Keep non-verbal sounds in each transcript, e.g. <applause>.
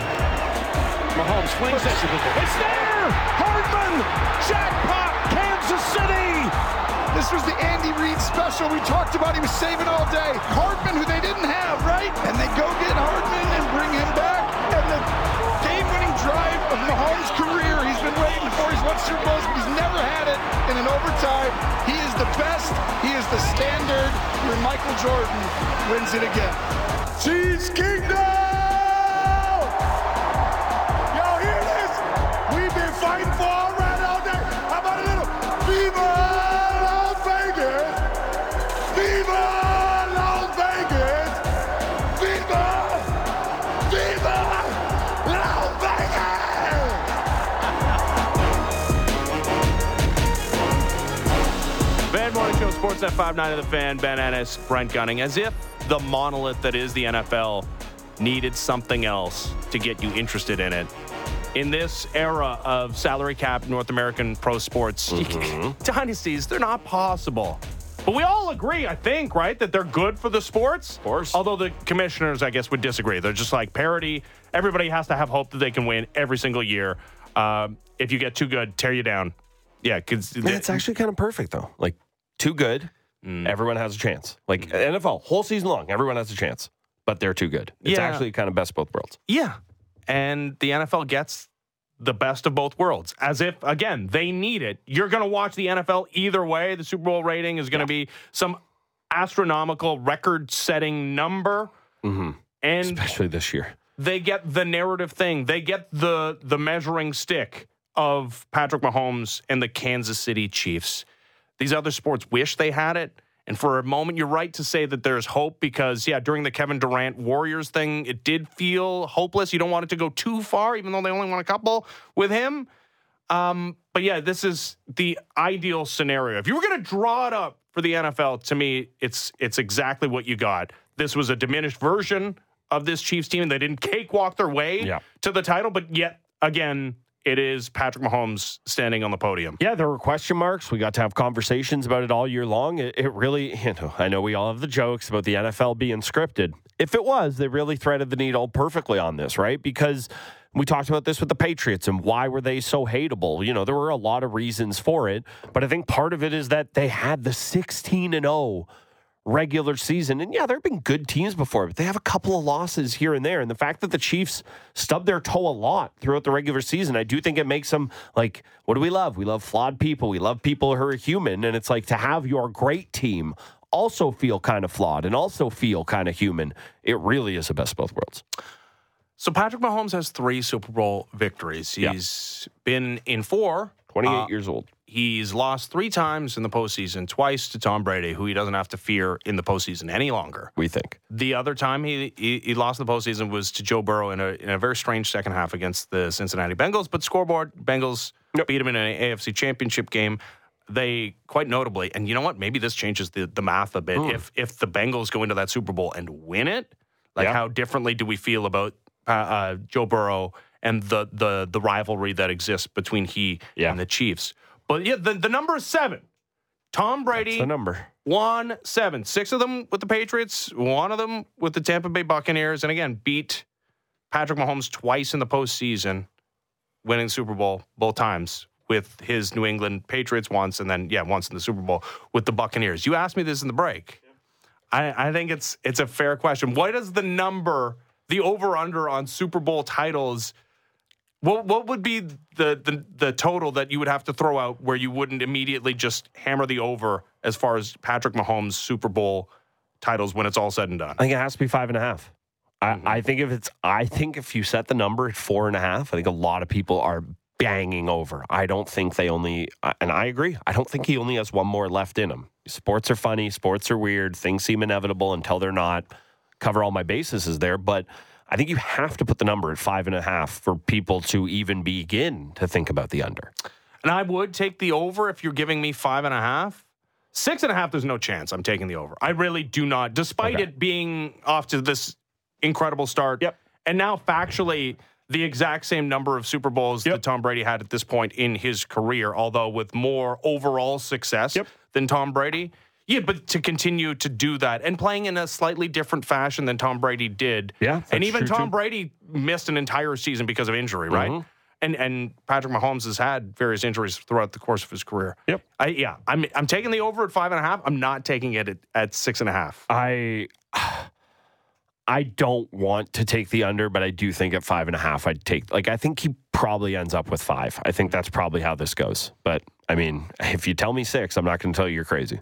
Mahomes swings it. It's there! Hardman! Jackpot! Kansas City! This was the Andy Reid special we talked about. He was saving all day. Hardman, who they didn't have, right? And they go get Hardman and bring him back. And the game-winning drive of Mahomes' career, he's been waiting for. He's won Super Bowls, but he's never had it in an overtime. He is the best. He is the standard. Where Michael Jordan wins it again. Chiefs Kingdom! Morning Show, 5-9 of the Fan, Ben Ennis, Brent Gunning. As if the monolith that is the NFL needed something else to get you interested in it. In this era of salary cap North American pro sports, <laughs> dynasties, they're not possible. But we all agree, I think, right, that they're good for the sports. Of course. Although the commissioners, I guess, would disagree. They're just like parity. Everybody has to have hope that they can win every single year. Um, if you get too good, tear you down. Yeah, because Yeah, it's actually kind of perfect though. Like too good, Mm. everyone has a chance. Like NFL, whole season long, everyone has a chance, but they're too good. It's Yeah. actually kind of best both worlds. Yeah. And the NFL gets the best of both worlds. As if, again, they need it. You're going to watch the NFL either way. The Super Bowl rating is going to be some astronomical record setting number. And Especially this year. they get the narrative thing. They get the the measuring stick of Patrick Mahomes and the Kansas City Chiefs. These other sports wish they had it. And for a moment, you're right to say that there's hope because, yeah, during the Kevin Durant Warriors thing, it did feel hopeless. You don't want it to go too far, even though they only won a couple with him. Um, but yeah, this is the ideal scenario. If you were going to draw it up for the NFL, to me, it's it's exactly what you got. This was a diminished version of this Chiefs team. They didn't cakewalk their way Yeah. to the title, but yet again, it is Patrick Mahomes standing on the podium. Yeah, there were question marks. We got to have conversations about it all year long. It, it really, you know, I know we all have the jokes about the NFL being scripted. If it was, they really threaded the needle perfectly on this, right? Because we talked about this with the Patriots and why were they so hateable? You know, there were a lot of reasons for it, but I think part of it is that they had the 16 and 0 regular season. And yeah, there have been good teams before, but they have a couple of losses here and there. And the fact that the Chiefs stubbed their toe a lot throughout the regular season, I do think it makes them like, what do we love? We love flawed people. We love people who are human. And it's like to have your great team also feel kind of flawed and also feel kind of human. It really is the best of both worlds. So Patrick Mahomes has three Super Bowl victories. Yeah. He's been in four. 28 Uh, years old. He's lost three times in the postseason, twice to Tom Brady, who he doesn't have to fear in the postseason any longer. We think. The other time he, he he lost the postseason was to Joe Burrow in a in a very strange second half against the Cincinnati Bengals. But scoreboard, Bengals beat him in an AFC Championship game. They quite notably, and you know what? Maybe this changes the, the math a bit. If if the Bengals go into that Super Bowl and win it, like Yeah. how differently do we feel about uh, uh, Joe Burrow and the the the rivalry that exists between he Yeah. and the Chiefs? But yeah, the, the number is seven. Tom Brady The number. won seven. Six of them with the Patriots, one of them with the Tampa Bay Buccaneers, and again, beat Patrick Mahomes twice in the postseason, winning Super Bowl both times with his New England Patriots once, and then, yeah, once in the Super Bowl with the Buccaneers. You asked me this in the break. I, I think it's it's a fair question. What is the number, the over under on Super Bowl titles? What what would be the, the the total that you would have to throw out where you wouldn't immediately just hammer the over as far as Patrick Mahomes Super Bowl titles when it's all said and done? I think it has to be five and a half. I, mm-hmm. I think if it's, I think if you set the number at four and a half, I think a lot of people are banging over. I don't think they only, and I agree. I don't think he only has one more left in him. Sports are funny. Sports are weird. Things seem inevitable until they're not. Cover all my bases is there, but I think you have to put the number at five and a half for people to even begin to think about the under. And I would take the over if you're giving me five and a half. Six and a half, there's no chance I'm taking the over. I really do not, despite Okay. it being off to this incredible start. Yep. And now, factually, the exact same number of Super Bowls Yep. that Tom Brady had at this point in his career, although with more overall success Yep. than Tom Brady. Yeah, but to continue to do that and playing in a slightly different fashion than Tom Brady did. Yeah, and even Tom too. Brady missed an entire season because of injury, right? Mhm. And and Patrick Mahomes has had various injuries throughout the course of his career. Yep. I, yeah, I'm I'm taking the over at five and a half. I'm not taking it at, at six and a half. I I don't want to take the under, but I do think at five and a half, I'd take like I think he probably ends up with five. I think that's probably how this goes. But I mean, if you tell me six, I'm not going to tell you you're crazy.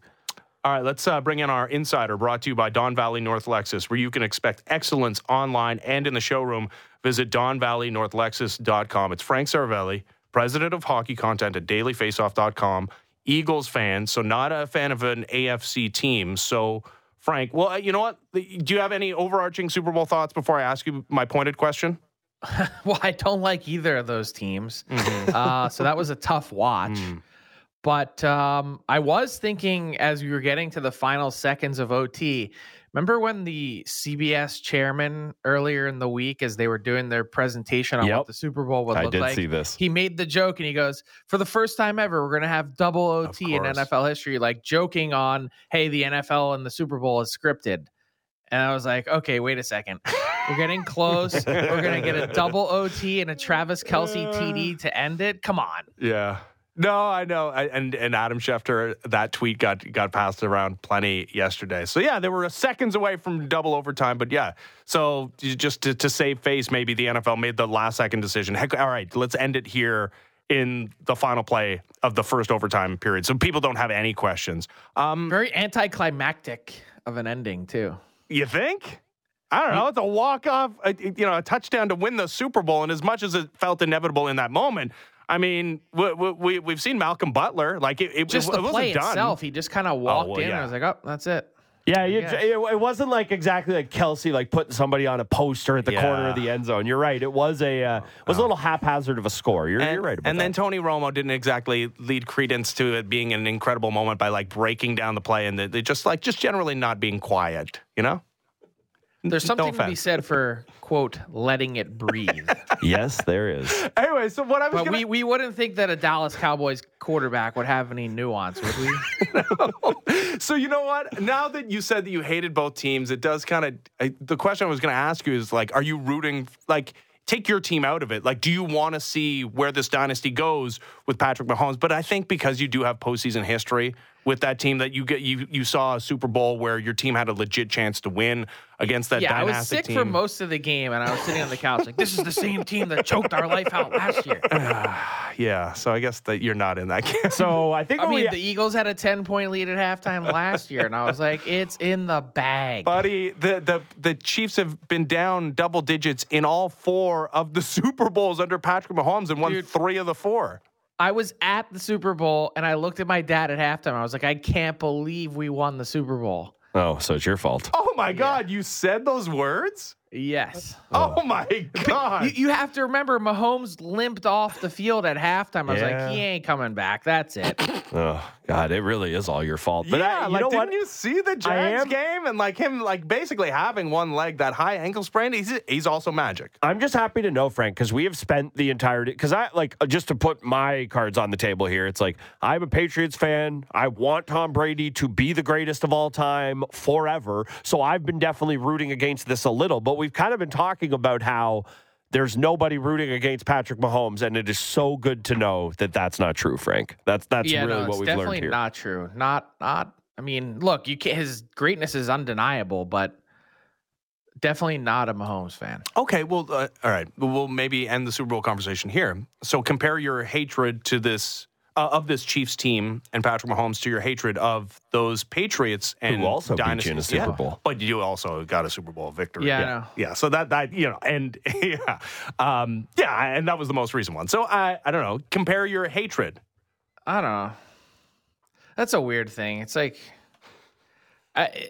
All right, let's uh, bring in our insider brought to you by Don Valley North Lexus, where you can expect excellence online and in the showroom. Visit DonValleyNorthLexus.com. It's Frank Seravalli, president of hockey content at dailyfaceoff.com, Eagles fan, so not a fan of an AFC team. So, Frank, well, uh, you know what? Do you have any overarching Super Bowl thoughts before I ask you my pointed question? <laughs> Well, I don't like either of those teams. Uh, so that was a tough watch. But um, I was thinking as we were getting to the final seconds of OT, remember when the CBS chairman earlier in the week, as they were doing their presentation on Yep. what the Super Bowl would I look did like, see this. he made the joke and he goes, For the first time ever, we're going to have double OT in. NFL history, like joking on, hey, the NFL and the Super Bowl is scripted. And I was like, okay, wait a second. We're getting close. We're going to get a double OT and a Travis Kelce TD <laughs> to end it. Come on. Yeah. No, I know, I, and and Adam Schefter, that tweet got got passed around plenty yesterday. So yeah, they were seconds away from double overtime, but yeah. So just to, to save face, maybe the NFL made the last second decision. Heck, all right, let's end it here in the final play of the first overtime period, so people don't have any questions. Um, Very anticlimactic of an ending, too. you think? I don't know. It's a walk off, you know, a touchdown to win the Super Bowl, and as much as it felt inevitable in that moment. I mean, we, we, we've seen Malcolm Butler. Like, it, it, Just it, the wasn't play done. itself, he just kind of walked well, in. yeah. I was like, oh, that's it. Yeah, you, it, it wasn't like exactly like Kelce like putting somebody on a poster at the corner of the end zone. You're right. It was a uh, was a little haphazard of a score. You're, And, you're right. About and then. Tony Romo didn't exactly lead credence to it being an incredible moment by like breaking down the play and they just like just generally not being quiet. You know? There's No something to be said for, quote, letting it breathe. <laughs> yes, there is. Anyway, so what I was But gonna we, we wouldn't think that a Dallas Cowboys quarterback would have any nuance, would we? <laughs> so you know what? Now that you said that you hated both teams, it does kind of. The question I was going to ask you is like, are you rooting like? Take your team out of it. Like, do you want to see where this dynasty goes with Patrick Mahomes? But I think because you do have postseason history with that team, that you get you you saw a Super Bowl where your team had a legit chance to win against that yeah, I was sick team. for most of the game, and I was sitting on the couch like, this is the same team that choked our life out last year. <sighs> yeah, so I guess that you're not in that <laughs> game. So I think I mean, we, the Eagles had a 10 point lead at halftime last year, and I was like, it's in the bag. Buddy, the, the the Chiefs have been down double digits in all four of the <laughs> Super Bowls under Patrick Mahomes and won Dude. three of the four. I was at the Super Bowl, and I looked at my dad at halftime. I was like, I can't believe we won the Super Bowl. oh, so it's your fault. Oh my God, you said those words? Yes. Oh, <laughs> my God. You, you have to remember, Mahomes limped off the field at halftime. I was Yeah. like, he ain't coming back. That's it. <coughs> Oh God, it really is all your fault. But yeah, I, you like know didn't what? you see the I Jags game and like him like basically having one leg that high ankle sprain? He's he's also magic. I'm just happy to know, Frank, because we have spent the entire because I like uh, just to put my cards on the table here. It's like I'm a Patriots fan. I want Tom Brady to be the greatest of all time forever. So I've been definitely rooting against this a little, but we've kind of been talking about how there's nobody rooting against Patrick Mahomes, and it is so good to know that that's not true, Frank. That's that's yeah, really no, what we've definitely learned here. not true. Not, not. I mean, look, you can't. His greatness is undeniable, but definitely not a Mahomes fan. Okay, well, uh, all right. We'll maybe end the Super Bowl conversation here. So compare your hatred to this uh, of this Chiefs team and Patrick Mahomes to your hatred of those Patriots and Who also beat you in a dynasties. Super Yeah. Bowl. But you also got a Super Bowl victory. Yeah, yeah. Yeah, So that that you know, and <laughs> yeah, um, yeah, and that was the most recent one. So I I don't know. Compare your hatred. I don't know. That's a weird thing. It's like, I,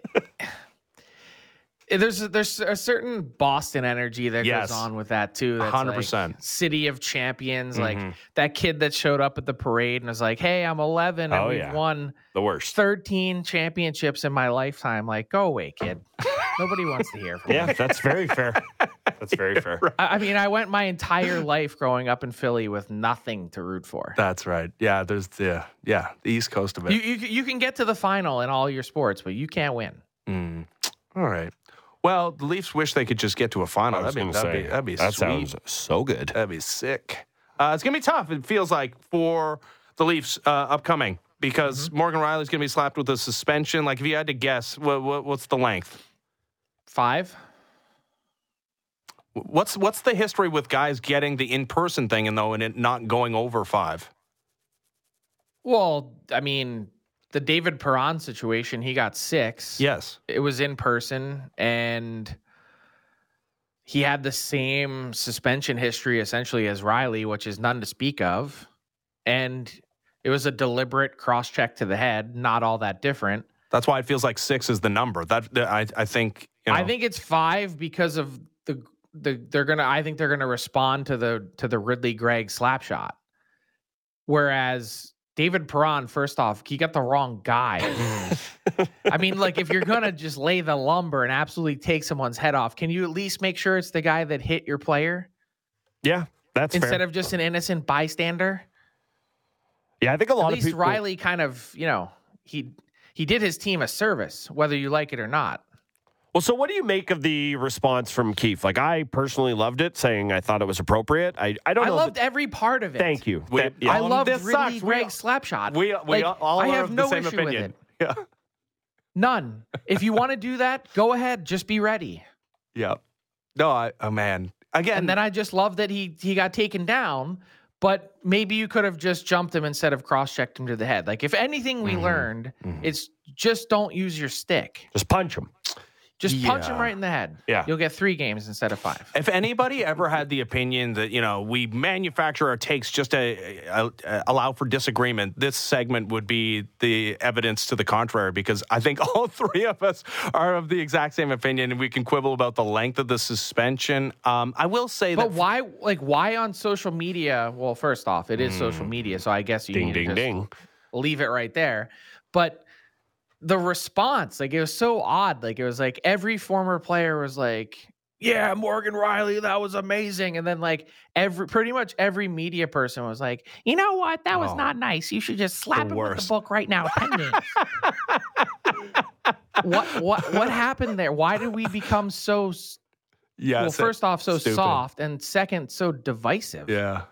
there's there's a certain Boston energy that Yes. goes on with that too. That's 100%. like city of champions. Mm-hmm. Like that kid that showed up at the parade and was like, "Hey, I'm 11 and Oh, we've yeah. won the worst. 13 championships in my lifetime." Like, go away, kid. <laughs> Nobody wants to hear from you. Yeah, that's very fair. That's very <laughs> fair. I I mean, I went my entire life growing up in Philly with nothing to root for. That's right. Yeah, there's the yeah the East Coast of it. You, you you can get to the final in all your sports, but you can't win. Mm. All right. Well, the Leafs wish they could just get to a final. I was That'd be, gonna that'd say, be that'd be that sweet. sounds so good. That'd be sick. Uh, it's gonna be tough. It feels like for the Leafs uh, upcoming because Mm-hmm. Morgan Rielly's gonna be slapped with a suspension. Like if you had to guess, what, what, what's the length? Five. What's what's the history with guys getting the in person thing and though and it not going over five? Well, I mean, the David Perron situation, he got six. Yes. It was in person and he had the same suspension history essentially as Rielly, which is none to speak of. And it was a deliberate cross check to the head, not all that different. That's why it feels like six is the number. That I I think you know, I think it's five because of the the they're gonna I think they're gonna respond to the to the Ridley Greig slap shot. Whereas David Perron, first off, he got the wrong guy. <laughs> I mean, like if you're gonna just lay the lumber and absolutely take someone's head off, can you at least make sure it's the guy that hit your player Yeah, that's instead fair. of just an innocent bystander? yeah, I think a lot of things. At of least people. Rielly kind of, you know, he he did his team a service, whether you like it or not. Well, so what do you make of the response from Keith? Like, I personally loved it, saying I thought it was appropriate. I, I don't know. I loved that- every part of it. Thank you. We- That- yeah. I loved this Ridley sucks. We- Greig's slap shot. we we Like, all I are have of no the same issue with opinion. it. <laughs> Yeah. None. If you want to do that, go ahead. Just be ready. Yeah. No, I oh man. Again, And then I just love that he he got taken down. But maybe you could have just jumped him instead of cross checked him to the head. Like if anything we Mm-hmm. learned, it's just don't use your stick. Just punch him. Just punch him right in the head. Yeah. You'll get three games instead of five. if anybody ever had the opinion that you know we manufacture our takes just to uh, uh, allow for disagreement, this segment would be the evidence to the contrary. Because I think <laughs> all three of us are of the exact same opinion, and we can quibble about the length of the suspension. Um, I will say But that But why like why on social media? Well, first off, it is social media, so I guess you Ding, need to ding, ding. leave it right there. But the response, like it was so odd. Like it was like every former player was like, "Yeah, Morgan Rielly, that was amazing," and then like every pretty much every media person was like, "You know what? That was Oh. not nice. You should just slap him with the book right now." What what what happened there? Why did we become so? yeah, well, first off, so stupid. soft, and second, so divisive. yeah,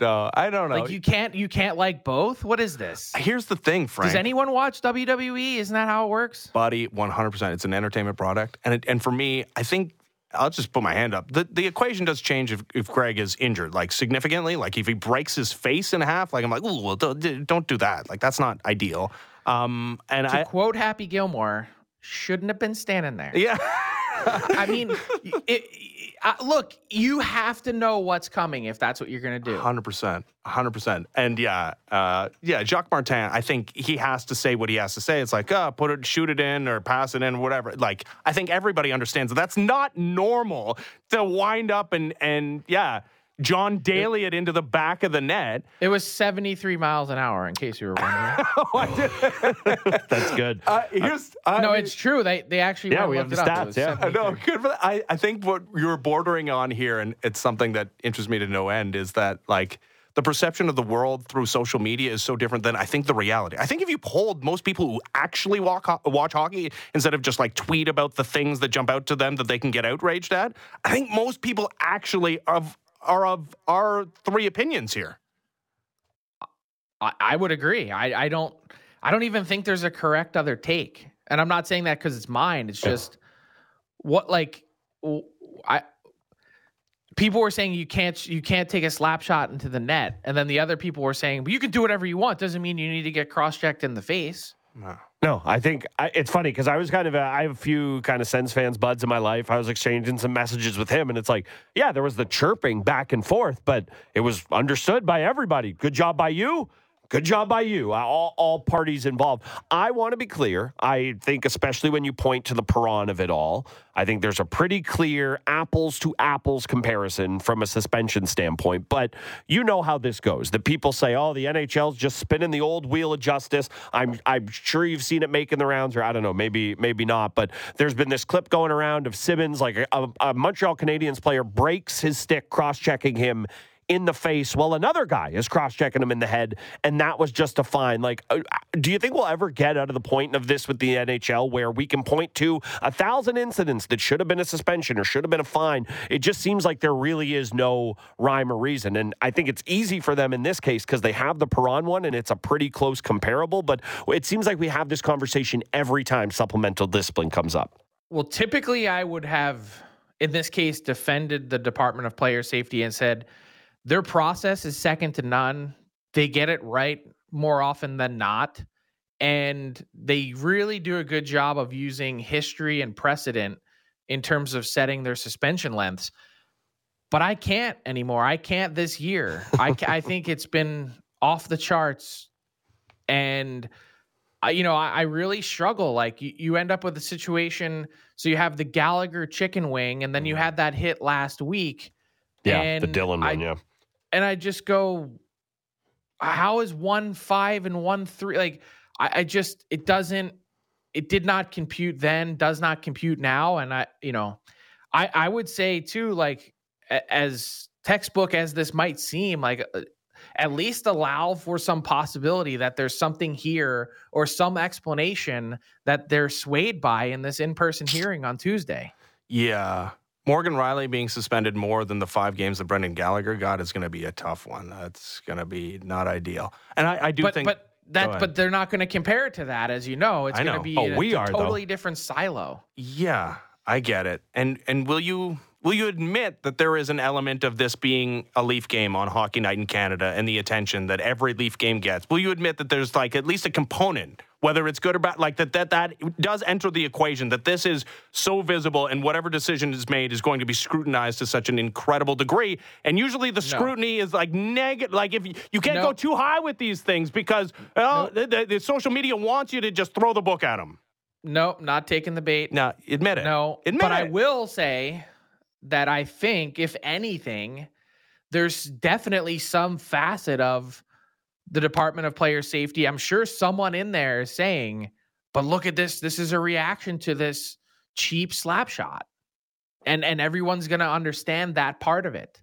no, I don't know. Like you can't you can't like both. What is this? Here's the thing, Frank. Does anyone watch WWE? Isn't that how it works? buddy 100% it's an entertainment product and it, and for me i think i'll just put my hand up the, the equation does change if, if greig is injured like significantly like if he breaks his face in half like i'm like oh well don't, don't do that like that's not ideal um and To i quote Happy Gilmore, shouldn't have been standing there. yeah I mean, it, it- uh, look, you have to know what's coming if that's what you're going to do. 100% 100% and yeah uh yeah jacques martin i think he has to say what he has to say it's like uh put it shoot it in or pass it in whatever like i think everybody understands that that's not normal to wind up and and yeah john daly it into the back of the net It was 73 miles an hour, in case you were wondering. <laughs> That's good. uh, here's I no, mean- it's true. They they actually Yeah, went we have the it up. stats, yeah. I I know, 73. good for that. I, I think what you're bordering on here, and it's something that interests me to no end, is that like the perception of the world through social media is so different than I think the reality. I think if you polled most people who actually walk, watch hockey instead of just like tweet about the things that jump out to them that they can get outraged at, I think most people actually are of, are of our three opinions here. I, I would agree. I, I don't I don't even think there's a correct other take. And I'm not saying that because it's mine. It's just what like I people were saying you can't you can't take a slap shot into the net, and then the other people were saying well, you can do whatever you want. Doesn't mean you need to get cross checked in the face. No, I think I, it's funny because I was kind of a, I have a few kind of Sens fans buds in my life. I was exchanging some messages with him, and it's like, yeah, there was the chirping back and forth, but it was understood by everybody. Good job by you. Good job by you, uh, all, all parties involved. I want to be clear. I think, especially when you point to the Perron of it all, I think there's a pretty clear apples to apples comparison from a suspension standpoint. But you know how this goes. The people say, "Oh, the NHL's just spinning the old wheel of justice." I'm I'm sure you've seen it making the rounds, or I don't know, maybe maybe not. But there's been this clip going around of Simmons, like a, a Montreal Canadiens player breaks his stick cross-checking him in the face while another guy is cross checking him in the head, and that was just a fine. Like, uh, do you think we'll ever get out of the point of this with the NHL where we can point to a thousand incidents that should have been a suspension or should have been a fine? It just seems like there really is no rhyme or reason. And I think it's easy for them in this case because they have the Perron one and it's a pretty close comparable. But it seems like we have this conversation every time supplemental discipline comes up. Well, typically I would have, in this case, defended the Department of Player Safety and said, their process is second to none. They get it right more often than not. And they really do a good job of using history and precedent in terms of setting their suspension lengths. But I can't anymore. I can't this year. I, I think it's been off the charts. And, I, you know, I, I really struggle. Like, you, you end up with a situation. So you have the Gallagher chicken wing, and then you mm-hmm. had that hit last week. Yeah, the Dillon I, one, yeah and I just go, how is one five and one three? Like, I, I just it doesn't it did not compute then, does not compute now, and I you know, I I would say too, like as textbook as this might seem, like uh, at least allow for some possibility that there's something here or some explanation that they're swayed by in this in-person hearing on Tuesday. Yeah. Morgan Rielly being suspended more than the five games that Brendan Gallagher got is going to be a tough one. That's going to be not ideal. And I, I do but, think, but that, but they're not going to compare it to that, as you know. It's going to be oh, a, we a are, totally though. different silo. Yeah, I get it. And and will you will you admit that there is an element of this being a Leaf game on Hockey Night in Canada and the attention that every Leaf game gets? Will you admit that there's like at least a component, whether it's good or bad, like that that that does enter the equation that this is so visible and whatever decision is made is going to be scrutinized to such an incredible degree. And usually the scrutiny is like negative. Like if you, you can't No. go too high with these things because well, the, the, the social media wants you to just throw the book at them. No, not taking the bait. No, admit it. No, admit it. but it. I will say that I think, if anything, there's definitely some facet of the Department of Player Safety. I'm sure someone in there is saying, "But look at this. This is a reaction to this cheap slap shot," and and everyone's going to understand that part of it.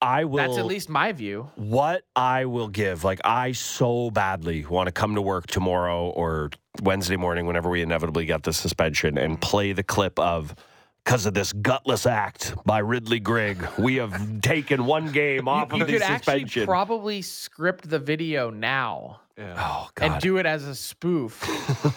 I will. That's at least my view. what I will give. Like, I so badly want to come to work tomorrow or Wednesday morning, whenever we inevitably get the suspension, and play the clip of. Because of this gutless act by Ridley Greig, we have taken one game off You of the suspension. You could actually probably script the video now oh God! and do it as a spoof,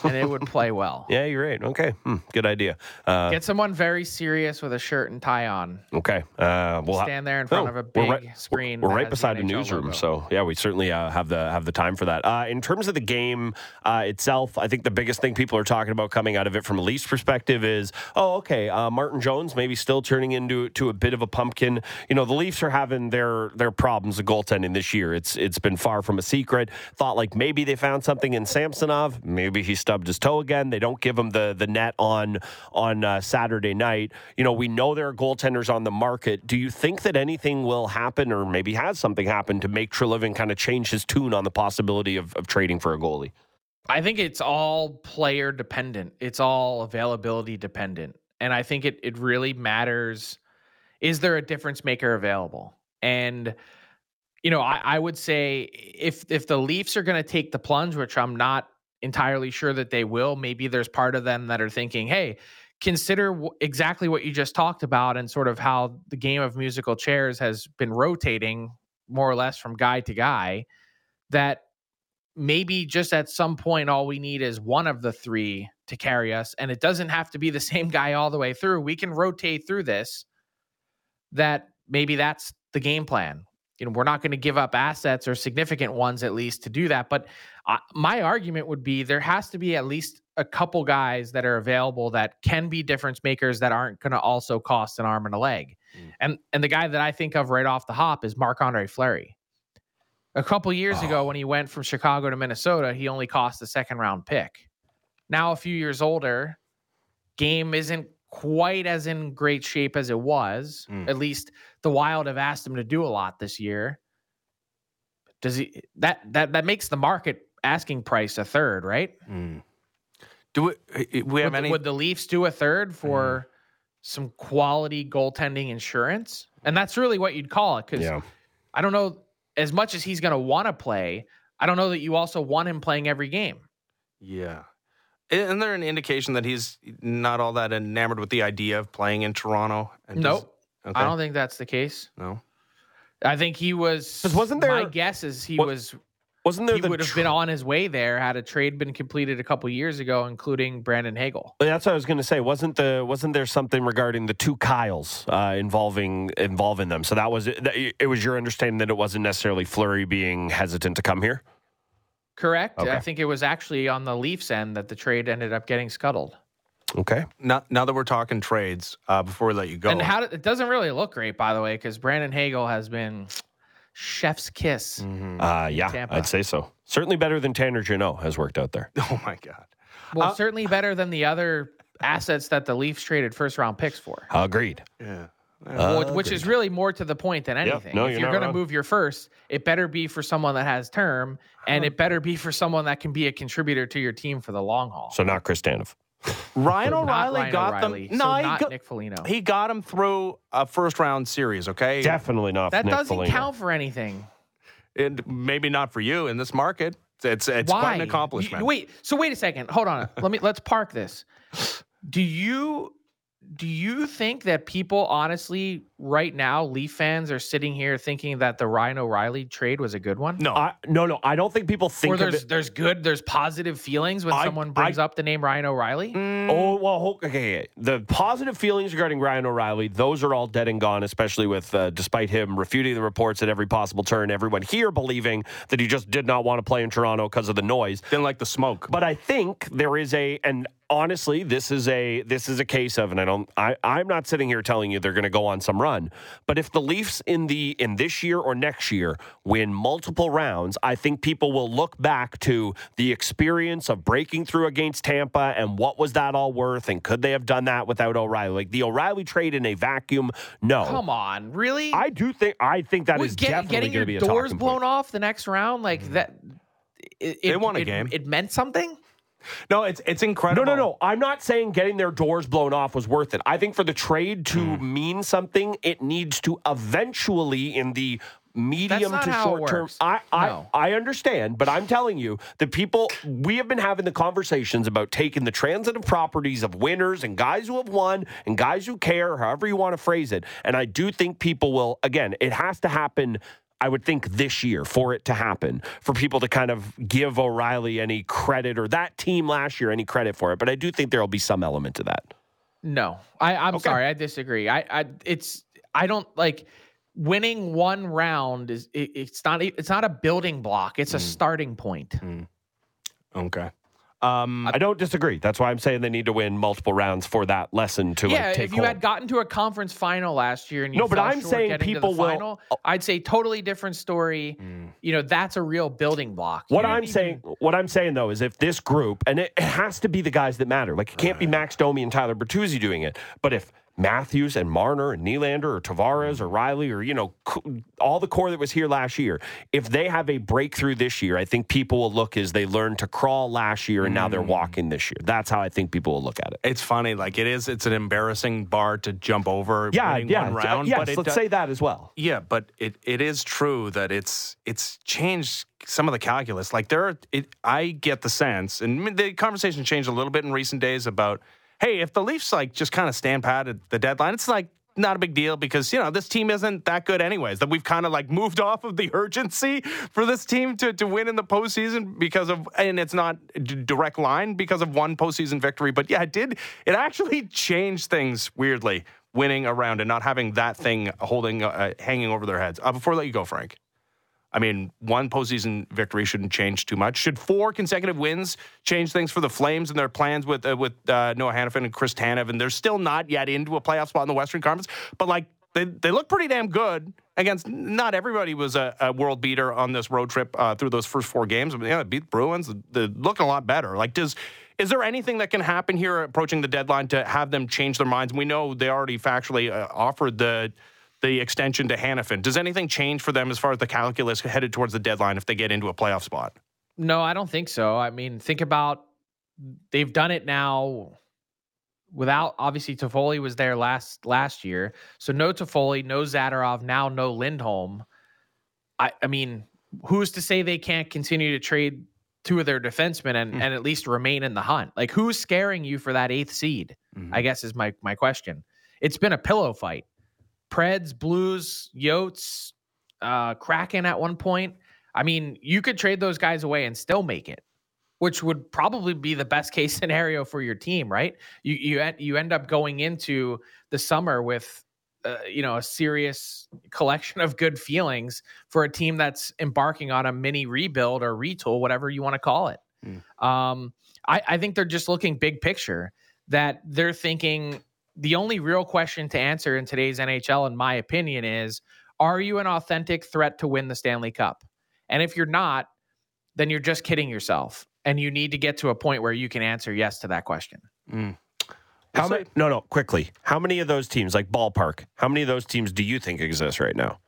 and it would play well. <laughs> yeah, you're right. Okay, hmm, good idea. Uh, Get someone very serious with a shirt and tie on. okay, uh, we'll Stand there in front Oh, of a we're big right- screen. We're that right has beside the a NHL newsroom, logo. so yeah, we certainly uh, have the have the time for that. Uh, in terms of the game uh, itself, I think the biggest thing people are talking about coming out of it from a Leafs perspective is, oh, okay, uh, Martin Jones maybe still turning into to a bit of a pumpkin. You know, the Leafs are having their their problems with goaltending this year. It's it's been far from a secret. Thought like maybe they found something in Samsonov. Maybe he stubbed his toe again. They don't give him the the net on on uh, Saturday night. You know, we know there are goaltenders on the market. Do you think that anything will happen, or maybe has something happened to make Treliving kind of change his tune on the possibility of, of trading for a goalie? I think it's all player dependent. It's all availability dependent. And I think it it really matters is there a difference maker available? And you know, I, I would say if if the Leafs are going to take the plunge, which I'm not entirely sure that they will, maybe there's part of them that are thinking, "Hey, consider w- exactly what you just talked about and sort of how the game of musical chairs has been rotating more or less from guy to guy that maybe just at some point all we need is one of the three to carry us and it doesn't have to be the <laughs> same guy all the way through. We can rotate through this that maybe that's the game plan you know we're not going to give up assets or significant ones at least to do that but uh, my argument would be there has to be at least a couple guys that are available that can be difference makers that aren't going to also cost an arm and a leg and and the guy that i think of right off the hop is marc andre fleury A couple years Oh. ago, when he went from Chicago to Minnesota, he only cost a second round pick. Now, a few years older, game isn't quite as in great shape as it was. Mm. At least the Wild have asked him to do a lot this year. Does he that that that makes the market asking price a third, right? Mm. Do we, we Would, have the- any? would the Leafs do a third for some quality goaltending insurance? And that's really what you'd call it because Yeah. I don't know as much as he's going to want to play. I don't know that you also want him playing every game. Yeah. Isn't there an indication that he's not all that enamored with the idea of playing in Toronto? And does- Nope. okay. I don't think that's the case. No. I think he was. 'Cause wasn't there? My guess is he what- was. Wasn't there He the would have tr- been on his way there had a trade been completed a couple years ago, including Brandon Hagel. That's what I was going to say. Wasn't the wasn't there something regarding the two Kyles uh, involving involving them? So that was it. It was your understanding that it wasn't necessarily Fleury being hesitant to come here. Correct. Okay. I think it was actually on the Leafs end that the trade ended up getting scuttled. Okay. Now, now that we're talking trades, uh, before we let you go, And how did, it doesn't really look great, by the way, because Brandon Hagel has been chef's kiss. Mm-hmm. Uh, yeah, Tampa. I'd say so. Certainly better than Tanner Jeannot has worked out there. <laughs> oh my god, Well, certainly better than the other assets that the Leafs traded first round picks for. Agreed. yeah, Well, oh, which is really more to the point than anything. No, if you're you're going to move your first, it better be for someone that has term, and it better be for someone that can be a contributor to your team for the long haul. So not Chris Tanev. Ryan <laughs> O'Reilly Ryan got O'Reilly, them. no, he not got, Nick Foligno. he got him through a first round series. Okay, Definitely not. that Nick doesn't Foligno. count for anything. and maybe not for you in this market. It's it's Why? quite an accomplishment. You- wait, so wait a second. Hold on. Let me let's park this. Do you do you think that people honestly right now, Leaf fans are sitting here thinking that the Ryan O'Reilly trade was a good one? no, I, no, no. I don't think people think Or of there's it. there's good, there's positive feelings when I- someone brings I- up the name Ryan O'Reilly. Oh well, okay, okay. The positive feelings regarding Ryan O'Reilly, those are all dead and gone. Especially with, uh, despite him refuting the reports at every possible turn, everyone here believing that he just did not want to play in Toronto because of the noise. didn't like the smoke. But I think there is a, and honestly, this is a this is a case of, and I don't, I I'm not sitting here telling you they're going to go on some run. But if the Leafs in the in this year or next year win multiple rounds, I think people will look back to the experience of breaking through against Tampa and what was that all worth, and could they have done that without O'Reilly? Like the O'Reilly trade in a vacuum, no. Come on, really? I do think I think that Well, is get- definitely getting going your to be a doors blown point. off the next round like mm-hmm. that. It, They it- won a it- game. It meant something. No, it's it's incredible. no, no. No. I'm not saying getting their doors blown off was worth it. I think for the trade to Hmm. mean something, it needs to eventually, in the medium to short term. I, I, No. I understand, but I'm telling you, the people we have been having the conversations about taking the transitive properties of winners and guys who have won and guys who care, however you want to phrase it. And I do think people will. Again, it has to happen. I would think this year for it to happen, for people to kind of give O'Reilly any credit or that team last year any credit for it. But I do think there will be some element to that. No, I, I'm Okay. sorry, I disagree. I, I, it's, I don't like winning one round is it, it's not it's not a building block. It's a Mm. starting point. Okay. Um, I don't disagree. That's why I'm saying they need to win multiple rounds for that lesson to Yeah, like, take if you hold. had gotten to a conference final last year and you No, but I'm short saying people will- final, I'd say totally different story. You know, that's a real building block. What You I'm didn't saying, what I'm saying though, is if this group, and it, it has to be the guys that matter. Like it can't be Max Domi and Tyler Bertuzzi doing it. But if Matthews and Marner and Nylander or Tavares or Rielly or you know all the core that was here last year, if they have a breakthrough this year, I think people will look as they learned to crawl last year and now they're mm. walking this year. That's how I think people will look at it. it's funny. Like it is. It's an embarrassing bar to jump over. Yeah, yeah, One uh, round, yes. but it let's say that as well. Yeah, but it, it is true that it's it's changed some of the calculus. Like there, are, it, I get the sense, and the conversation changed a little bit in recent days about, hey, if the Leafs like just kind of stand pat at the deadline, it's like not a big deal because you know this team isn't that good anyways. That we've kind of like moved <laughs> off of the urgency for this team to to win in the postseason because of, and it's not d- direct line because of one postseason victory. But yeah, it did. It actually changed things weirdly. Winning around and not having that thing holding, uh, hanging over their heads. Uh, before I let you go, Frank. I mean, one postseason victory shouldn't change too much. Should four consecutive wins change things for the Flames and their plans with uh, with uh, Noah Hanifin and Chris Tanev? And they're still not yet into a playoff spot in the Western Conference. But like they they look pretty damn good against. Not everybody was a, a world beater on this road trip uh, through those first four games. Yeah, they beat Bruins. They're looking a lot better. Like, does is there anything that can happen here approaching the deadline to have them change their minds? We know they already factually uh, offered the the extension to Hanifin. Does anything change for them as far as the calculus headed towards the deadline if they get into a playoff spot? No, I don't think so. I mean, think about they've done it now without obviously Toffoli was there last last year. So no Toffoli, no Zadorov, now no Lindholm. I I mean, who's to say they can't continue to trade two of their defensemen and, mm. and at least remain in the hunt? Like who's scaring you for that eighth seed? Mm-hmm. I guess is my my question. It's been a pillow fight. Preds, Blues, Yotes, uh, Kraken at one point. I mean, you could trade those guys away and still make it which would probably be the best <laughs> case scenario for your team, right? You you you end up going into the summer with uh, you know a serious collection of good feelings for a team that's embarking on a mini rebuild or retool, whatever you want to call it. Mm. Um, I, I think they're just looking big picture. That they're thinking the only real question to answer in today's NHL, in my opinion, is: Are you an authentic threat to win the Stanley Cup? And if you're not, then you're just kidding yourself and you need to get to a point where you can answer yes to that question. Mm. How many? No, no. Quickly, how many of those teams, like ballpark, how many of those teams do you think exist right now?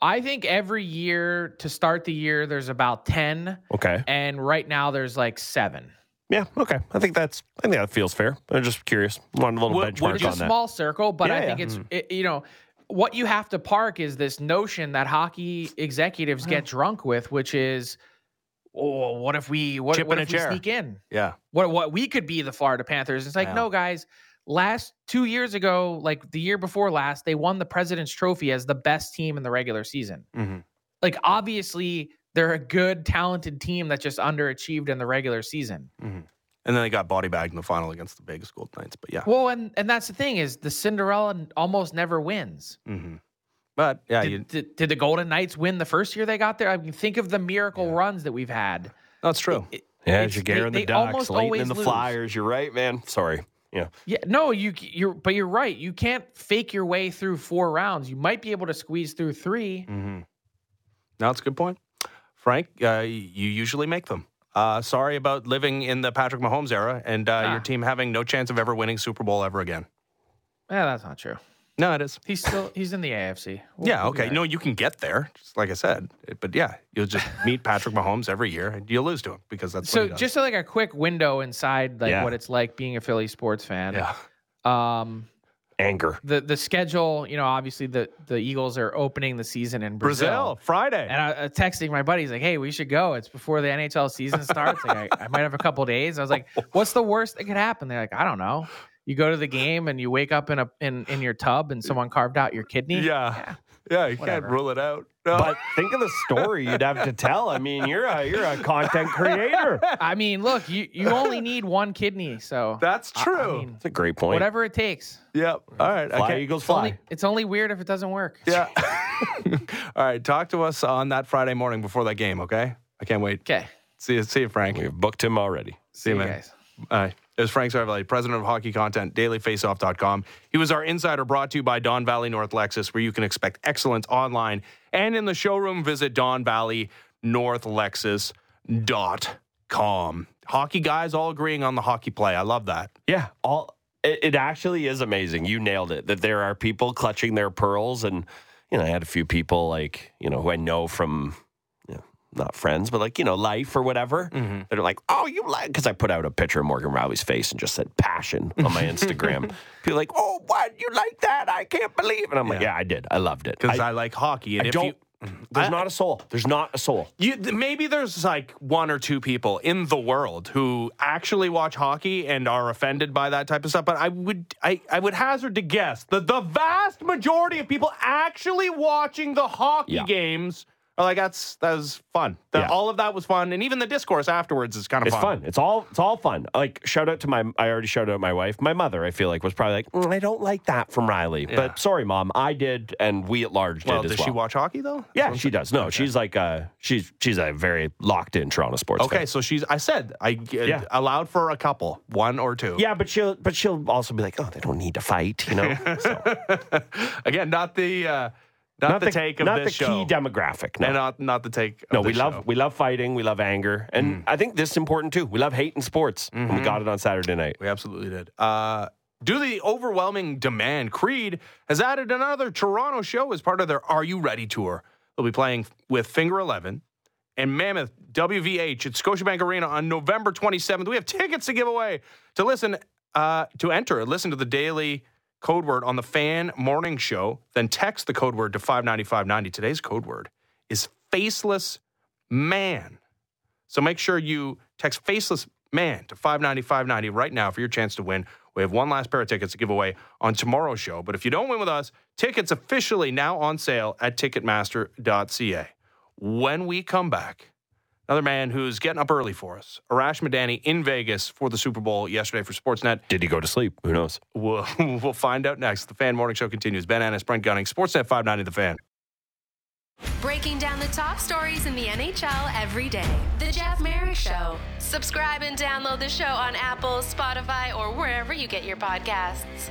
I think every year to start the year, there's about ten. Okay. And right now, there's like seven. Yeah. Okay. I think that's. I think that feels fair. I'm just curious. One little would, benchmark would on that. Small circle, but yeah, I think yeah. it's mm. it, you know what you have to park is this notion that hockey executives get drunk with, which is oh, what if we what, what if we sneak in? Yeah. What what we could be the Florida Panthers? It's like, yeah. no, guys. Last two years ago, like the year before last, they won the President's Trophy as the best team in the regular season. Mm-hmm. Like, obviously, they're a good, talented team that just underachieved in the regular season. Mm-hmm. And then they got body bagged in the final against the Vegas Gold Knights. But yeah. Well, and and that's the thing is the Cinderella almost never wins. Mm-hmm. But yeah, did, you, did, did, the Golden Knights win the first year they got there? I mean, think of the miracle yeah. runs that we've had. That's true. It, yeah, Giguere and the Ducks, Leighton and the lose. Flyers. You're right, man. Sorry. Yeah. Yeah. No, you you're but you're right. You can't fake your way through four rounds. You might be able to squeeze through 3 mm-hmm. No, that's a good point, Frank. Uh, you usually make them. Uh, sorry about living in the Patrick Mahomes era and uh, ah. your team having no chance of ever winning Super Bowl ever again. Yeah, that's not true. No, it is. He's still he's in the AFC. We'll, yeah, okay. We'll no, you can get there, just like I said. But yeah, you'll just <laughs> meet Patrick Mahomes every year and you'll lose to him because that's so. just like a quick window inside, like yeah. what it's like being a Philly sports fan. Yeah. Um, anger. The the schedule, you know, obviously the the Eagles are opening the season in Brazil, Brazil Friday. And I, I texting my buddies like, "Hey, we should go. It's before the NHL season starts. like, I, I, might have a couple days." I was like, "What's the worst that could happen?" They're like, "I don't know." you go to the game and you wake up in a in in your tub and someone carved out your kidney. Yeah. Yeah, yeah you Whatever. can't rule it out. No. But think of the story you'd have to tell. I mean, you're a you're a content creator. I mean, look, you you only need one kidney, so that's true. I, I mean, that's a great point. Whatever it takes. Yep. All right. Fly okay. Eagles fly. It's only, it's only weird if it doesn't work. Yeah. <laughs> All right. Talk to us on that Friday morning before that game. Okay. I can't wait. Okay. See you. See you, Frank. We've booked him already. See, see you, man. guys. All right. It was Frank Seravalli, president of hockey content, dailyfaceoff.com. He was our insider brought to you by Don Valley North Lexus, where you can expect excellence online and in the showroom. Visit Don Valley North Lexus.com. Hockey guys all agreeing on the hockey play. I love that. Yeah. All it, it actually is amazing. You nailed it. That there are people clutching their pearls and you know, I had a few people like, you know, who I know from not friends, but like, you know, life or whatever. Mm-hmm. They're like, oh, you like, because I put out a picture of Morgan Rielly's face and just said passion on my <laughs> Instagram. People like, oh, what? You like that? I can't believe. And I'm yeah. like, yeah, I did. I loved it. Because I, I, like hockey. And I don't. You, <clears throat> there's I, not a soul. There's not a soul. You, maybe there's like one or two people in the world who actually watch hockey and are offended by that type of stuff. But I would, I, I would hazard to guess that the vast majority of people actually watching the hockey yeah. games Or like that's that was fun. The, Yeah. All of that was fun, and even the discourse afterwards is kind of It's fun. It's all it's all fun. Like shout out to my I already shouted out my wife. My mother, I feel like, was probably like, "Mm, I don't like that from Rielly. Yeah. But sorry, mom, I did, and we at large Well, did does as she watch hockey though? Yeah, she does. No, she's like uh she's she's a very locked in Toronto sports Okay, fan. so she's. I said I uh, Yeah. allowed for a couple, one or two. Yeah, but she'll but she'll also be like, oh, they don't need to fight, you know. <laughs> So, Again, not the uh, not, the, take of not this the show, key demographic. No, and not not the take. Of no, we love show. Mm. we love fighting, we love anger, and I think this is important too. We love hate in sports, Mm-hmm. we got it on Saturday night. We absolutely did. Uh, due to the overwhelming demand, Creed has added another Toronto show as part of their Are You Ready tour. They'll be playing with Finger 11 and Mammoth WVH at Scotiabank Arena on November 27th. We have tickets to give away to listen, uh, to enter, listen to the daily code word on the fan morning show. Then text the code word to 59590. Today's code word is faceless man. So make sure you text faceless man to 59590 right now for your chance to win. We have one last pair of tickets to give away on tomorrow's show. But if you don't win with us, tickets officially now on sale at ticketmaster.ca. When we come back, another man who's getting up early for us, Arash Madani in Vegas for the Super Bowl yesterday for Sportsnet. Did he go to sleep? Who knows? We'll, <laughs> we'll find out next. The Fan Morning Show continues. Ben Ennis, Brent Gunning, Sportsnet 590 The Fan. Breaking down the top stories in the NHL every day. The Jeff Marek Show. Subscribe and download the show on Apple, Spotify, or wherever you get your podcasts.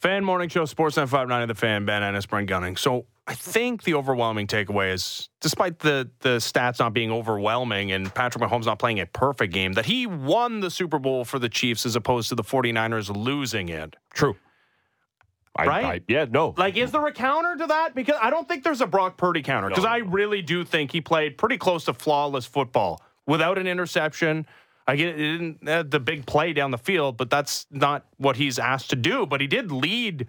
Fan Morning Show, Sportsnet 590 The Fan, Ben Ennis, Brent Gunning. So I think the overwhelming takeaway is, despite the, the stats not being overwhelming and Patrick Mahomes not playing a perfect game, that he won the Super Bowl for the Chiefs as opposed to the 49ers losing it. True. I, Right? I, yeah, no. Like, is there a counter to that? Because I don't think there's a Brock Purdy counter. Because No. I really do think he played pretty close to flawless football without an interception. I get it didn't have the big play down the field, but that's not what he's asked to do. But he did lead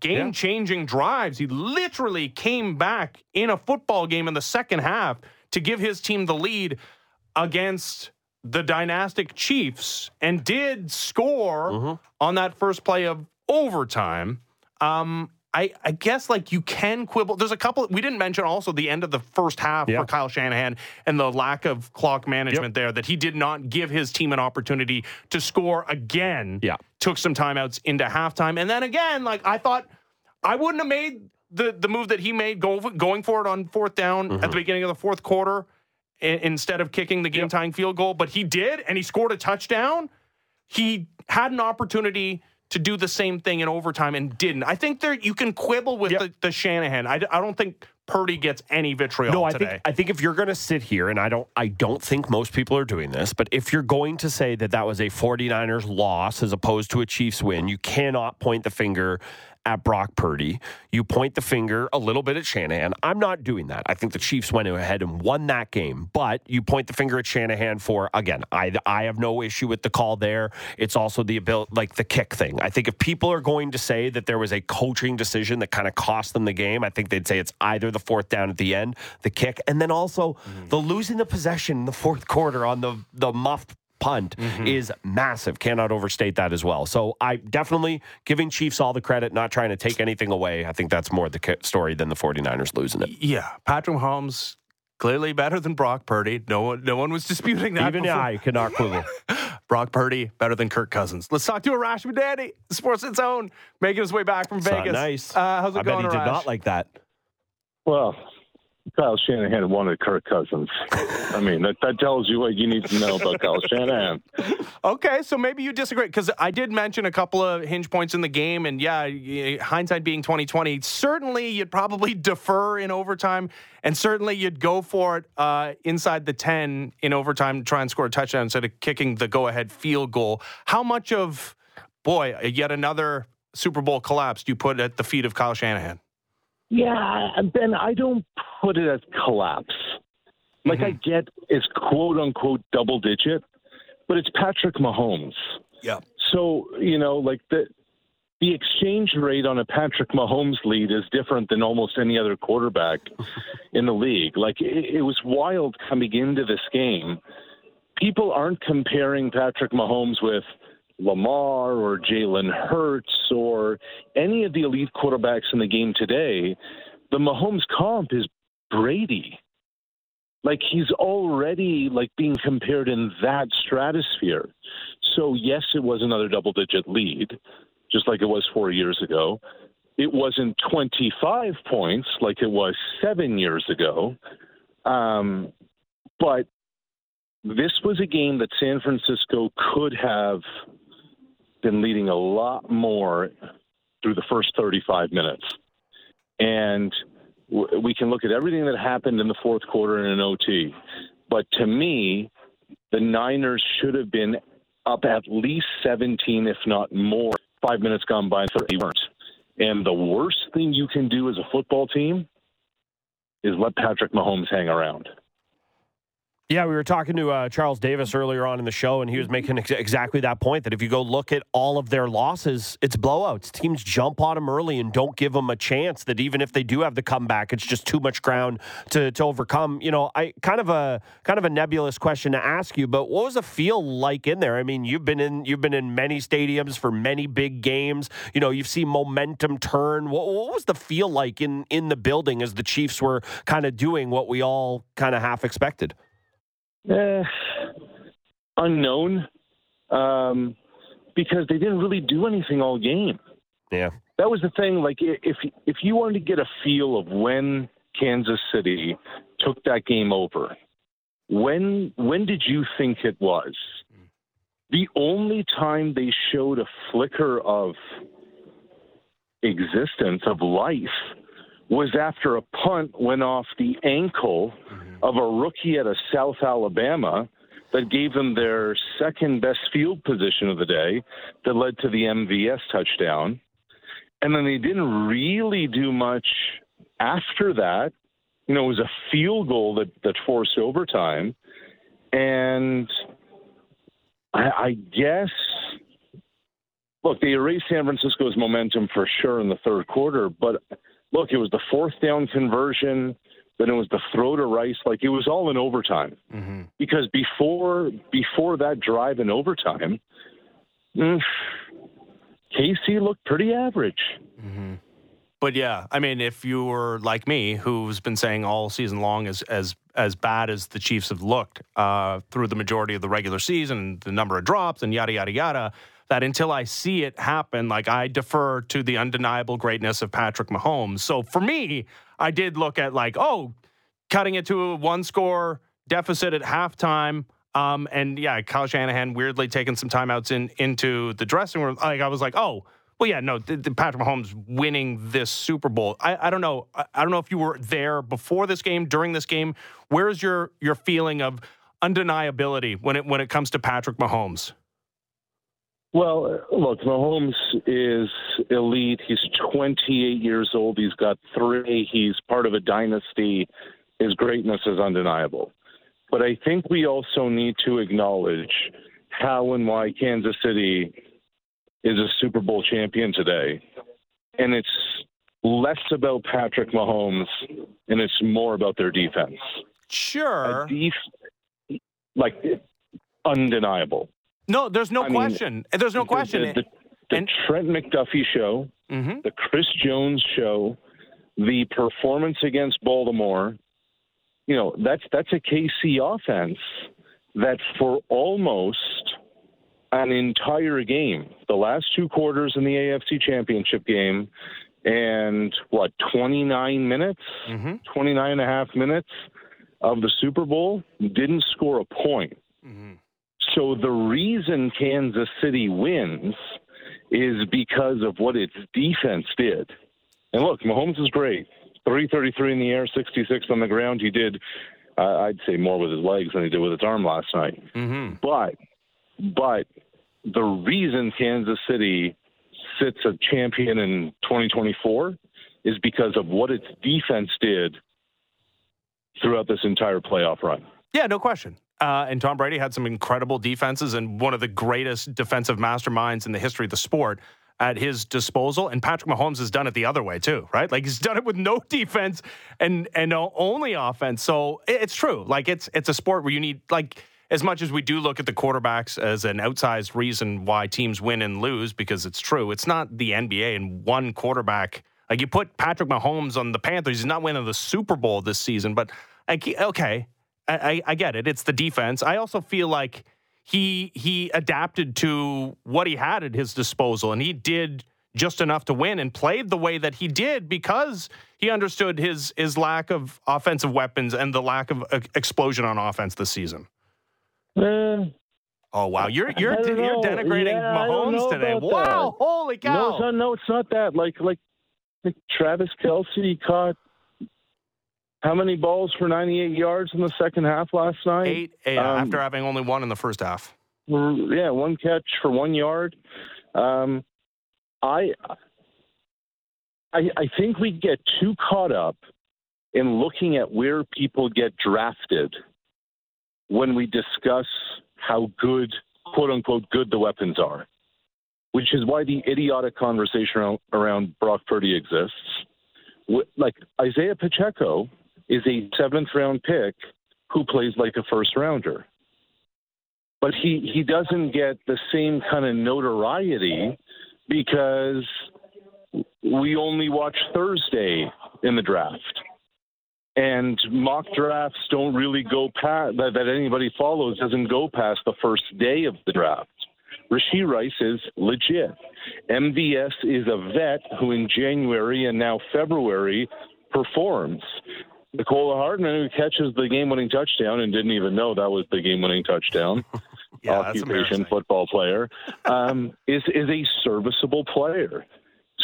game changing drives. He literally came back in a football game in the second half to give his team the lead against the dynastic Chiefs and did score on that first play of overtime. Um, I, I guess like you can quibble. There's a couple. We didn't mention also the end of the first half Yeah. for Kyle Shanahan and the lack of clock management there. That he did not give his team an opportunity to score again. Yeah. took some timeouts into halftime, and then again, like I thought, I wouldn't have made the the move that he made go, going for it on fourth down Mm-hmm. at the beginning of the fourth quarter instead of kicking the game tying field goal. But he did, and he scored a touchdown he had an opportunity to do the same thing in overtime and didn't. I think there you can quibble with Yep. the, the Shanahan. I don't think Purdy gets any vitriol No, I today. think I think if you're going to sit here and I don't I don't think most people are doing this, but if you're going to say that that was a 49ers loss as opposed to a Chiefs win, you cannot point the finger at Brock Purdy. You point the finger a little bit at Shanahan. I'm not doing that. I think the Chiefs went ahead and won that game, but you point the finger at Shanahan for again, I I have no issue with the call there. It's also the ability like the kick thing. I think if people are going to say that there was a coaching decision that kind of cost them the game, I think they'd say it's either the fourth down at the end, the kick, and then also mm-hmm. the losing the possession in the fourth quarter on the the muffed punt is massive. Cannot overstate that as well. So I definitely giving Chiefs all the credit, not trying to take anything away. I think that's more the story than the 49ers losing it. yeah, Patrick Mahomes clearly better than Brock Purdy. No one no one was disputing that. Even before. I cannot quibble. <laughs> Brock Purdy better than Kirk Cousins. Let's talk to Arash Madani, Sports Its Own, making his way back from It's Vegas. nice. Uh, how's it I going, bet he did not like that. Well, Kyle Shanahan wanted Kirk Cousins. I mean, that, that tells you what you need to know about Kyle Shanahan. Okay, so maybe you disagree because I did mention a couple of hinge points in the game, and yeah, hindsight being twenty twenty, certainly you'd probably <laughs> defer in overtime, and certainly you'd go for it uh, inside the ten in overtime to try and score a touchdown instead of kicking the go ahead field goal. How much of boy yet another Super Bowl collapse do you put at the feet of Kyle Shanahan? Yeah, Ben, I don't put it as collapse. Like, I mm-hmm. get it's quote unquote double digit, but it's Patrick Mahomes. Yeah. So, you know, like the the exchange rate on a Patrick Mahomes lead is different than almost any other quarterback <laughs> in the league. Like it, it was wild coming into this game. People aren't comparing Patrick Mahomes with Lamar or Jalen Hurts or any of the elite quarterbacks in the game today the Mahomes comp is Brady. Like he's already like being compared in that stratosphere. So yes, it was another double digit lead, just like it was four years ago. It wasn't 25 points like it was seven years ago. Um, but this was a game that San Francisco could have been leading a lot more through the first 35 minutes. And we can look at everything that happened in the fourth quarter in an OT. But to me, the Niners should have been up at least 17, if not more. Five minutes gone by, and 30 weren't. And the worst thing you can do as a football team is let Patrick Mahomes hang around. Yeah, we were talking to uh, Charles Davis earlier on in the show, and he was making ex- exactly that point that if you go look at all of their losses, it's blowouts. Teams jump on them early and don't give them a chance. That even if they do have the comeback, it's just too much ground to, to overcome. You know, I kind of a kind of a nebulous question to ask you, but what was the feel like in there? I mean, you've been in you've been in many stadiums for many big games. You know, you've seen momentum turn. What, what was the feel like in in the building as the Chiefs were kind of doing what we all kind of half expected? Eh, unknown, um, because they didn't really do anything all game. Yeah, that was the thing. Like if if you wanted to get a feel of when Kansas City took that game over, when when did you think it was? The only time they showed a flicker of existence of life was after a punt went off the ankle mm-hmm. of a rookie at a South Alabama that gave them their second best field position of the day that led to the MVS touchdown. And then they didn't really do much after that. You know, it was a field goal that, that forced overtime. And I, I guess, look, they erased San Francisco's momentum for sure in the third quarter, but look, it was the fourth down conversion, then it was the throw to Rice. Like it was all in overtime. Mm-hmm. Because before before that drive in overtime, mm, KC looked pretty average. Mm-hmm. But yeah, I mean, if you were like me, who's been saying all season long as as as bad as the Chiefs have looked uh, through the majority of the regular season, the number of drops and yada yada yada, that until I see it happen, like I defer to the undeniable greatness of Patrick Mahomes. So for me, I did look at like, oh, cutting it to a one score deficit at halftime. Um, and yeah, Kyle Shanahan weirdly taking some timeouts in into the dressing room. Like I was like, oh, well, yeah, no, the, the Patrick Mahomes winning this Super Bowl. I, I don't know. I, I, don't know if you were there before this game, during this game. Where's your your feeling of undeniability when it when it comes to Patrick Mahomes? Well, look, Mahomes is elite. He's 28 years old. He's got three. He's part of a dynasty. His greatness is undeniable. But I think we also need to acknowledge how and why Kansas City is a Super Bowl champion today. And it's less about Patrick Mahomes and it's more about their defense. Sure. Def- like, undeniable. No, there's no I question. Mean, there's no question. The, the, the and, Trent McDuffie show, mm-hmm. the Chris Jones show, the performance against Baltimore. You know, that's that's a KC offense that for almost an entire game, the last two quarters in the AFC Championship game, and what 29 minutes, mm-hmm. 29 and a half minutes of the Super Bowl, didn't score a point. Mm-hmm. So the reason Kansas City wins is because of what its defense did. And look, Mahomes is great. 333 in the air, 66 on the ground. He did, uh, I'd say, more with his legs than he did with his arm last night. Mm-hmm. But, but the reason Kansas City sits a champion in 2024 is because of what its defense did throughout this entire playoff run. Yeah, no question. Uh, and Tom Brady had some incredible defenses and one of the greatest defensive masterminds in the history of the sport at his disposal. And Patrick Mahomes has done it the other way too, right? Like he's <laughs> done it with no defense and and only offense. So it's true. Like it's it's a sport where you need like as much as we do look at the quarterbacks as an outsized reason why teams win and lose because it's true. It's not the NBA and one quarterback Like you put Patrick Mahomes on the Panthers, he's not winning the Super Bowl this season, but I, okay, I, I, get it. It's the defense. I also feel like he he adapted to what he had at his disposal, and he did just enough to win and played the way that he did because he understood his his lack of offensive weapons and the lack of uh, explosion on offense this season. Uh, oh wow, you're you're you're denigrating Yeah, Mahomes today. Wow, that. holy cow! no, it's not, no, it's not that. Like like like Travis Kelce caught how many balls for 98 yards in the second half last night? Eight yeah, Um, after having only one in the first half. Yeah, one catch for one yard. Um, I, I, I think we get too caught up in looking at where people get drafted when we discuss how good, quote unquote, good the weapons are, which is why the idiotic conversation around, around Brock Purdy exists. Like Isaiah Pacheco is a seventh round pick who plays like a first rounder but he he doesn't get the same kind of notoriety because we only watch Thursday in the draft. And mock drafts don't really go past that, that anybody follows doesn't go past the first day of the draft. Rashee Rice is legit. MVS is a vet who in January and now February performs. Mecole Hardman, who catches the game-winning touchdown and didn't even know that was the game-winning touchdown, <laughs> Yeah, occupation football player, um, <laughs> is is a serviceable player.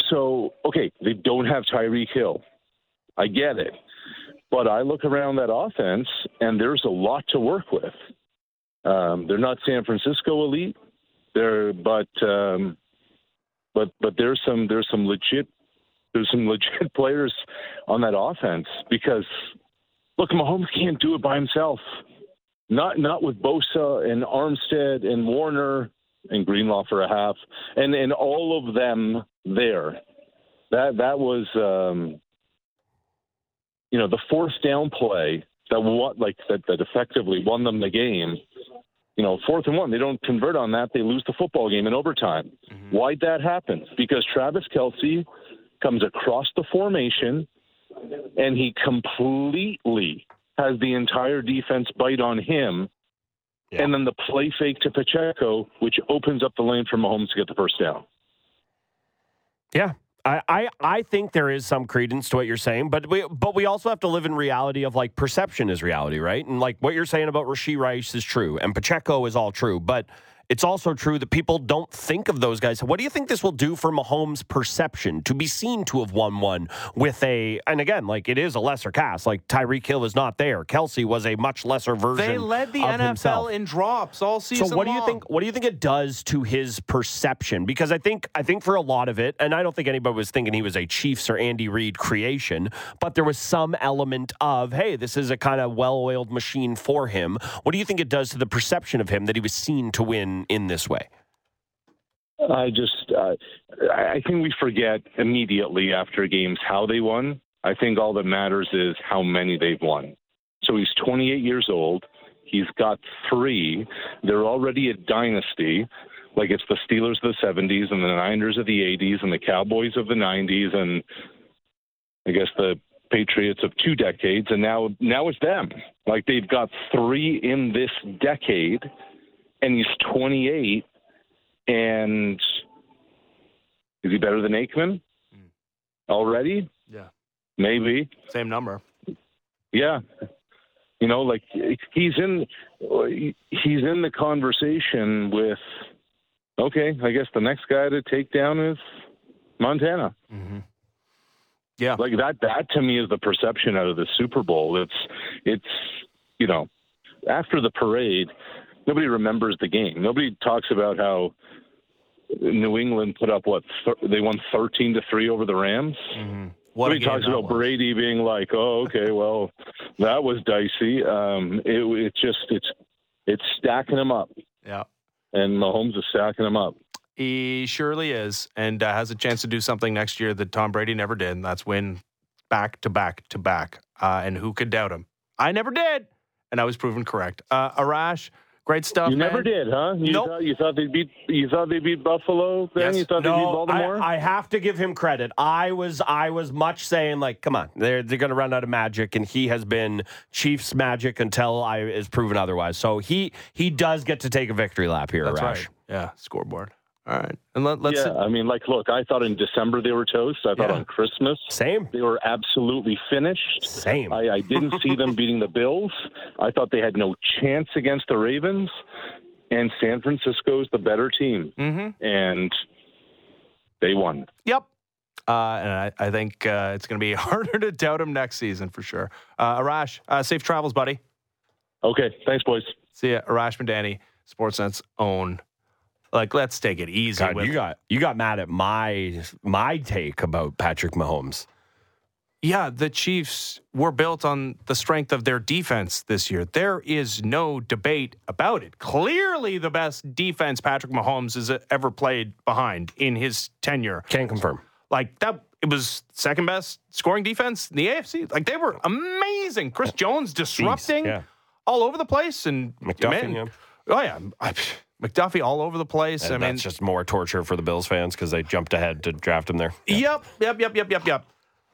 So okay, they don't have Tyreek Hill. I get it, but I look around that offense and there's a lot to work with. Um, they're not San Francisco elite, they're but um, but but there's some there's some legit there's some legit <laughs> players on that offense because look, Mahomes can't do it by himself. Not not with Bosa and Armstead and Warner and Greenlaw for a half, and and all of them there. That that was um, you know the fourth down play that what like that that effectively won them the game. You know, fourth and one, they don't convert on that, they lose the football game in overtime. Why'd that happen? Because Travis Kelce comes across the formation and he completely has the entire defense bite on him. Yeah. And then the play fake to Pacheco, which opens up the lane for Mahomes to get the first down. Yeah. I, I, I think there is some credence to what you're saying, but we but we also have to live in reality of like perception is reality, right? And like what you're saying about Rashee Rice is true, and Pacheco is all true, but it's also true that people don't think of those guys. What do you think this will do for Mahomes' perception to be seen to have won one with a and again, like it is a lesser cast. Like Tyreek Hill is not there. Kelce was a much lesser version. They led the NFL himself. in drops all season. So what do you think? What do you think it does to his perception? Because I think I think for a lot of it, and I don't think anybody was thinking he was a Chiefs or Andy Reid creation, but there was some element of hey, this is a kind of well-oiled machine for him. What do you think it does to the perception of him that he was seen to win in this way? I just, uh, I I think we forget immediately after games how they won. I think all that matters is how many they've won. So he's 28 years old. He's got three. They're already a dynasty. Like it's the Steelers of the 70s and the Niners of the 80s and the Cowboys of the 90s and I guess the Patriots of two decades. And now, now it's them. Like they've got three in this decade, and he's 28 and is he better than Aikman mm. already? Yeah. Maybe. Same number. Yeah. You know, like he's in he's in the conversation with okay, I guess the next guy to take down is Montana. Mm-hmm. Yeah. Like that that to me is the perception out of the Super Bowl. It's it's you know, after the parade, nobody remembers the game. Nobody talks about how New England put up what th- they won 13 to 3 over the Rams. What a Nobody talks about was. Brady being like, "Oh, okay, <laughs> well, that was dicey." Um, it, it's just it's it's stacking them up, Yeah. and Mahomes is stacking them up. He surely is, and uh, has a chance to do something next year that Tom Brady never did, and that's win back to back to back. Uh, and who could doubt him? I never did, and I was proven correct. Uh, Arash, Great stuff. You never did, huh? You Nope. thought you thought they beat you thought they beat Buffalo. Then Yes. you thought they beat Baltimore. I, I have to give him credit. I was I was much saying like, come on, they're they're going to run out of magic, and he has been Chiefs magic until I is proven otherwise. So he he does get to take a victory lap here, That's Rash. right. Yeah, scoreboard. All right, and let, let's. yeah, I mean, like, look, I thought in December they were toast. I thought Yeah. on Christmas Same, they were absolutely finished. same. I, I didn't see them <laughs> beating the Bills. I thought they had no chance against the Ravens. And San Francisco's the better team, Mm-hmm. and they won. Yep. Uh, and I, I think uh, it's going to be <laughs> harder to doubt him next season for sure. Uh, Arash, uh, safe travels, buddy. Okay, thanks, boys. See ya. Arash Madani, Sportsnet's own. Like, let's take it easy. God, with, you got you got mad at my my take about Patrick Mahomes. yeah, the Chiefs were built on the strength of their defense this year. There is no debate about it. Clearly, the best defense Patrick Mahomes has ever played behind in his tenure. Can confirm. Like that, it was second best scoring defense in the AFC. Like they were amazing. Chris Jones disrupting yeah. all over the place, and McDuffie, man, yeah. oh yeah, <laughs> I, McDuffie all over the place. And I mean, that's just more torture for the Bills fans because they jumped ahead to draft him there. Yep, yep, yep, yep, yep, yep.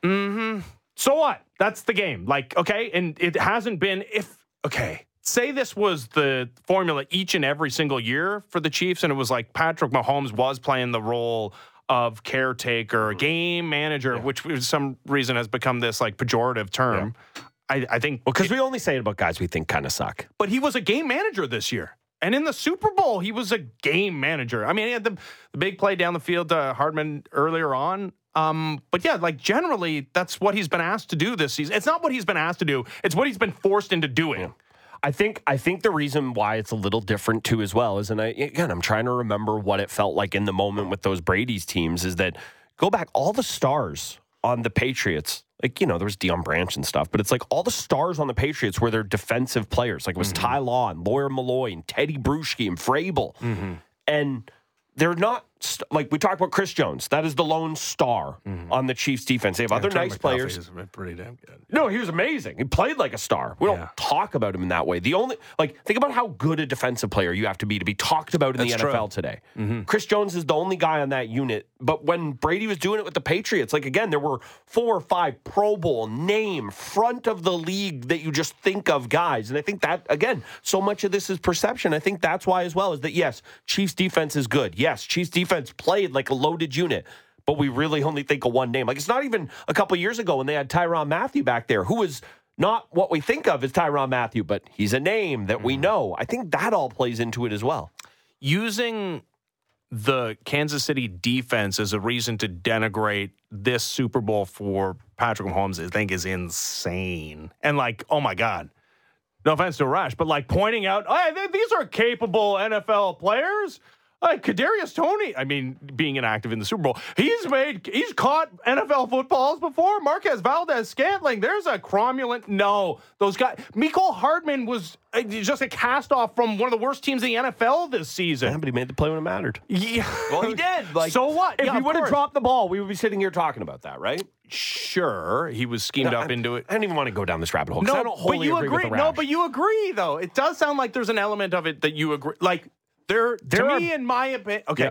Mm-hmm. So what? That's the game. Like, okay, and it hasn't been if okay. Say this was the formula each and every single year for the Chiefs, and it was like Patrick Mahomes was playing the role of caretaker, game manager, which for some reason has become this like pejorative term. I, I think Well, because we only say it about guys we think kind of suck. but he was a game manager this year. And in the Super Bowl, he was a game manager. I mean, he had the, the big play down the field to Hardman earlier on. Um, but yeah, like generally, that's what he's been asked to do this season. It's not what he's been asked to do; it's what he's been forced into doing. I think I think the reason why it's a little different too as well is, and I again I'm trying to remember what it felt like in the moment with those Brady's teams is that go back all the stars on the Patriots, like you know there was Deion Branch and stuff, but it's like all the stars on the Patriots were their defensive players, like it was mm-hmm. Ty Law and Lawyer Milloy and Tedy Bruschi and Vrabel, mm-hmm. and they're not st- like we talked about Chris Jones. That is the lone star mm-hmm. on the Chiefs defense. They have other nice players. He's pretty damn good. No, he was amazing. He played like a star. We Yeah. don't talk about him in that way. The only like think about how good a defensive player you have to be to be talked about in That's the true. NFL today. Mm-hmm. Chris Jones is the only guy on that unit. But when Brady was doing it with the Patriots, like again, there were four or five Pro Bowl name front of the league that you just think of guys. And I think that again, so much of this is perception. I think that's why as well is that yes, Chiefs defense is good. Yes, Chiefs defense played like a loaded unit. But we really only think of one name. Like it's not even a couple years ago when they had Tyrann Mathieu back there, who was not what we think of as Tyrann Mathieu, but he's a name that we mm-hmm. know. I think that all plays into it as well. using the Kansas City defense as a reason to denigrate this Super Bowl for Patrick Mahomes, I think, is insane. And like, oh my God. No offense to Rash, but like pointing out, hey, these are capable NFL players. Like Kadarius Toney, I mean, being inactive in the Super Bowl, he's made, he's caught NFL footballs before. Marquez Valdes-Scantling, there's a cromulent. No, those guys. Mecole Hardman was uh, just a cast off from one of the worst teams in the NFL this season. Yeah, but he made the play when it mattered. Yeah. Well, he did. Like, so what? If Yeah, he would have dropped the ball, we would be sitting here talking about that, right? Sure, he was schemed up I- into it. I don't even want to go down this rabbit hole. 'cause I don't but you agree. agree. With the no, but you agree though. It does sound like there's an element of it that you agree. Like there, There to are- me, in my opinion, okay.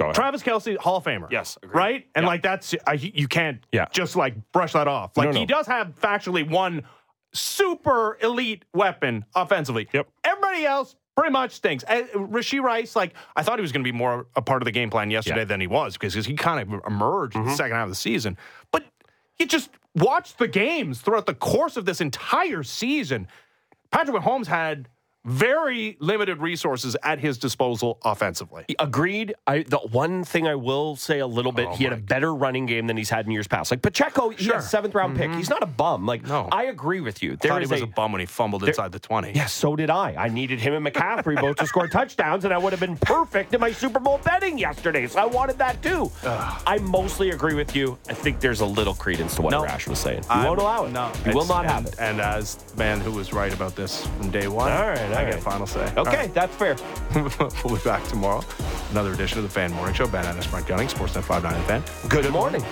Yeah. Travis Kelce, Hall of Famer. Yes, agreed. right, and Yeah. like that's uh, you can't Yeah. just like brush that off. Like No, no. he does have factually one super elite weapon offensively. Yep. Everybody else pretty much stinks. Uh, Rashee Rice, like I thought he was going to be more a part of the game plan yesterday Yeah. than he was because he kind of emerged Mm-hmm. in the second half of the season. But you just watch the games throughout the course of this entire season. Patrick Mahomes had very limited resources at his disposal offensively. Agreed. I the one thing I will say a little bit, oh he had a better running game than he's had in years past. Like Pacheco, he Sure. has seventh round pick. Mm-hmm. He's not a bum. Like No. I agree with you. I There thought he was a, a, bum when he fumbled inside the 20. Yeah, so did I. I needed him and McCaffrey both to score touchdowns, and I would have been perfect in my Super Bowl betting yesterday. So I wanted that too. I mostly agree with you. I think there's a little credence to what No. Rash was saying. You I- won't allow it. No, you will not have and- it. And as the man who was right about this from day one, All right, all I right. get final say. Okay, that's fair. <laughs> We'll be back tomorrow. Another edition of the Fan Morning Show. Ben Ennis, Brent Gunning, Sportsnet 59 The Fan. Good morning.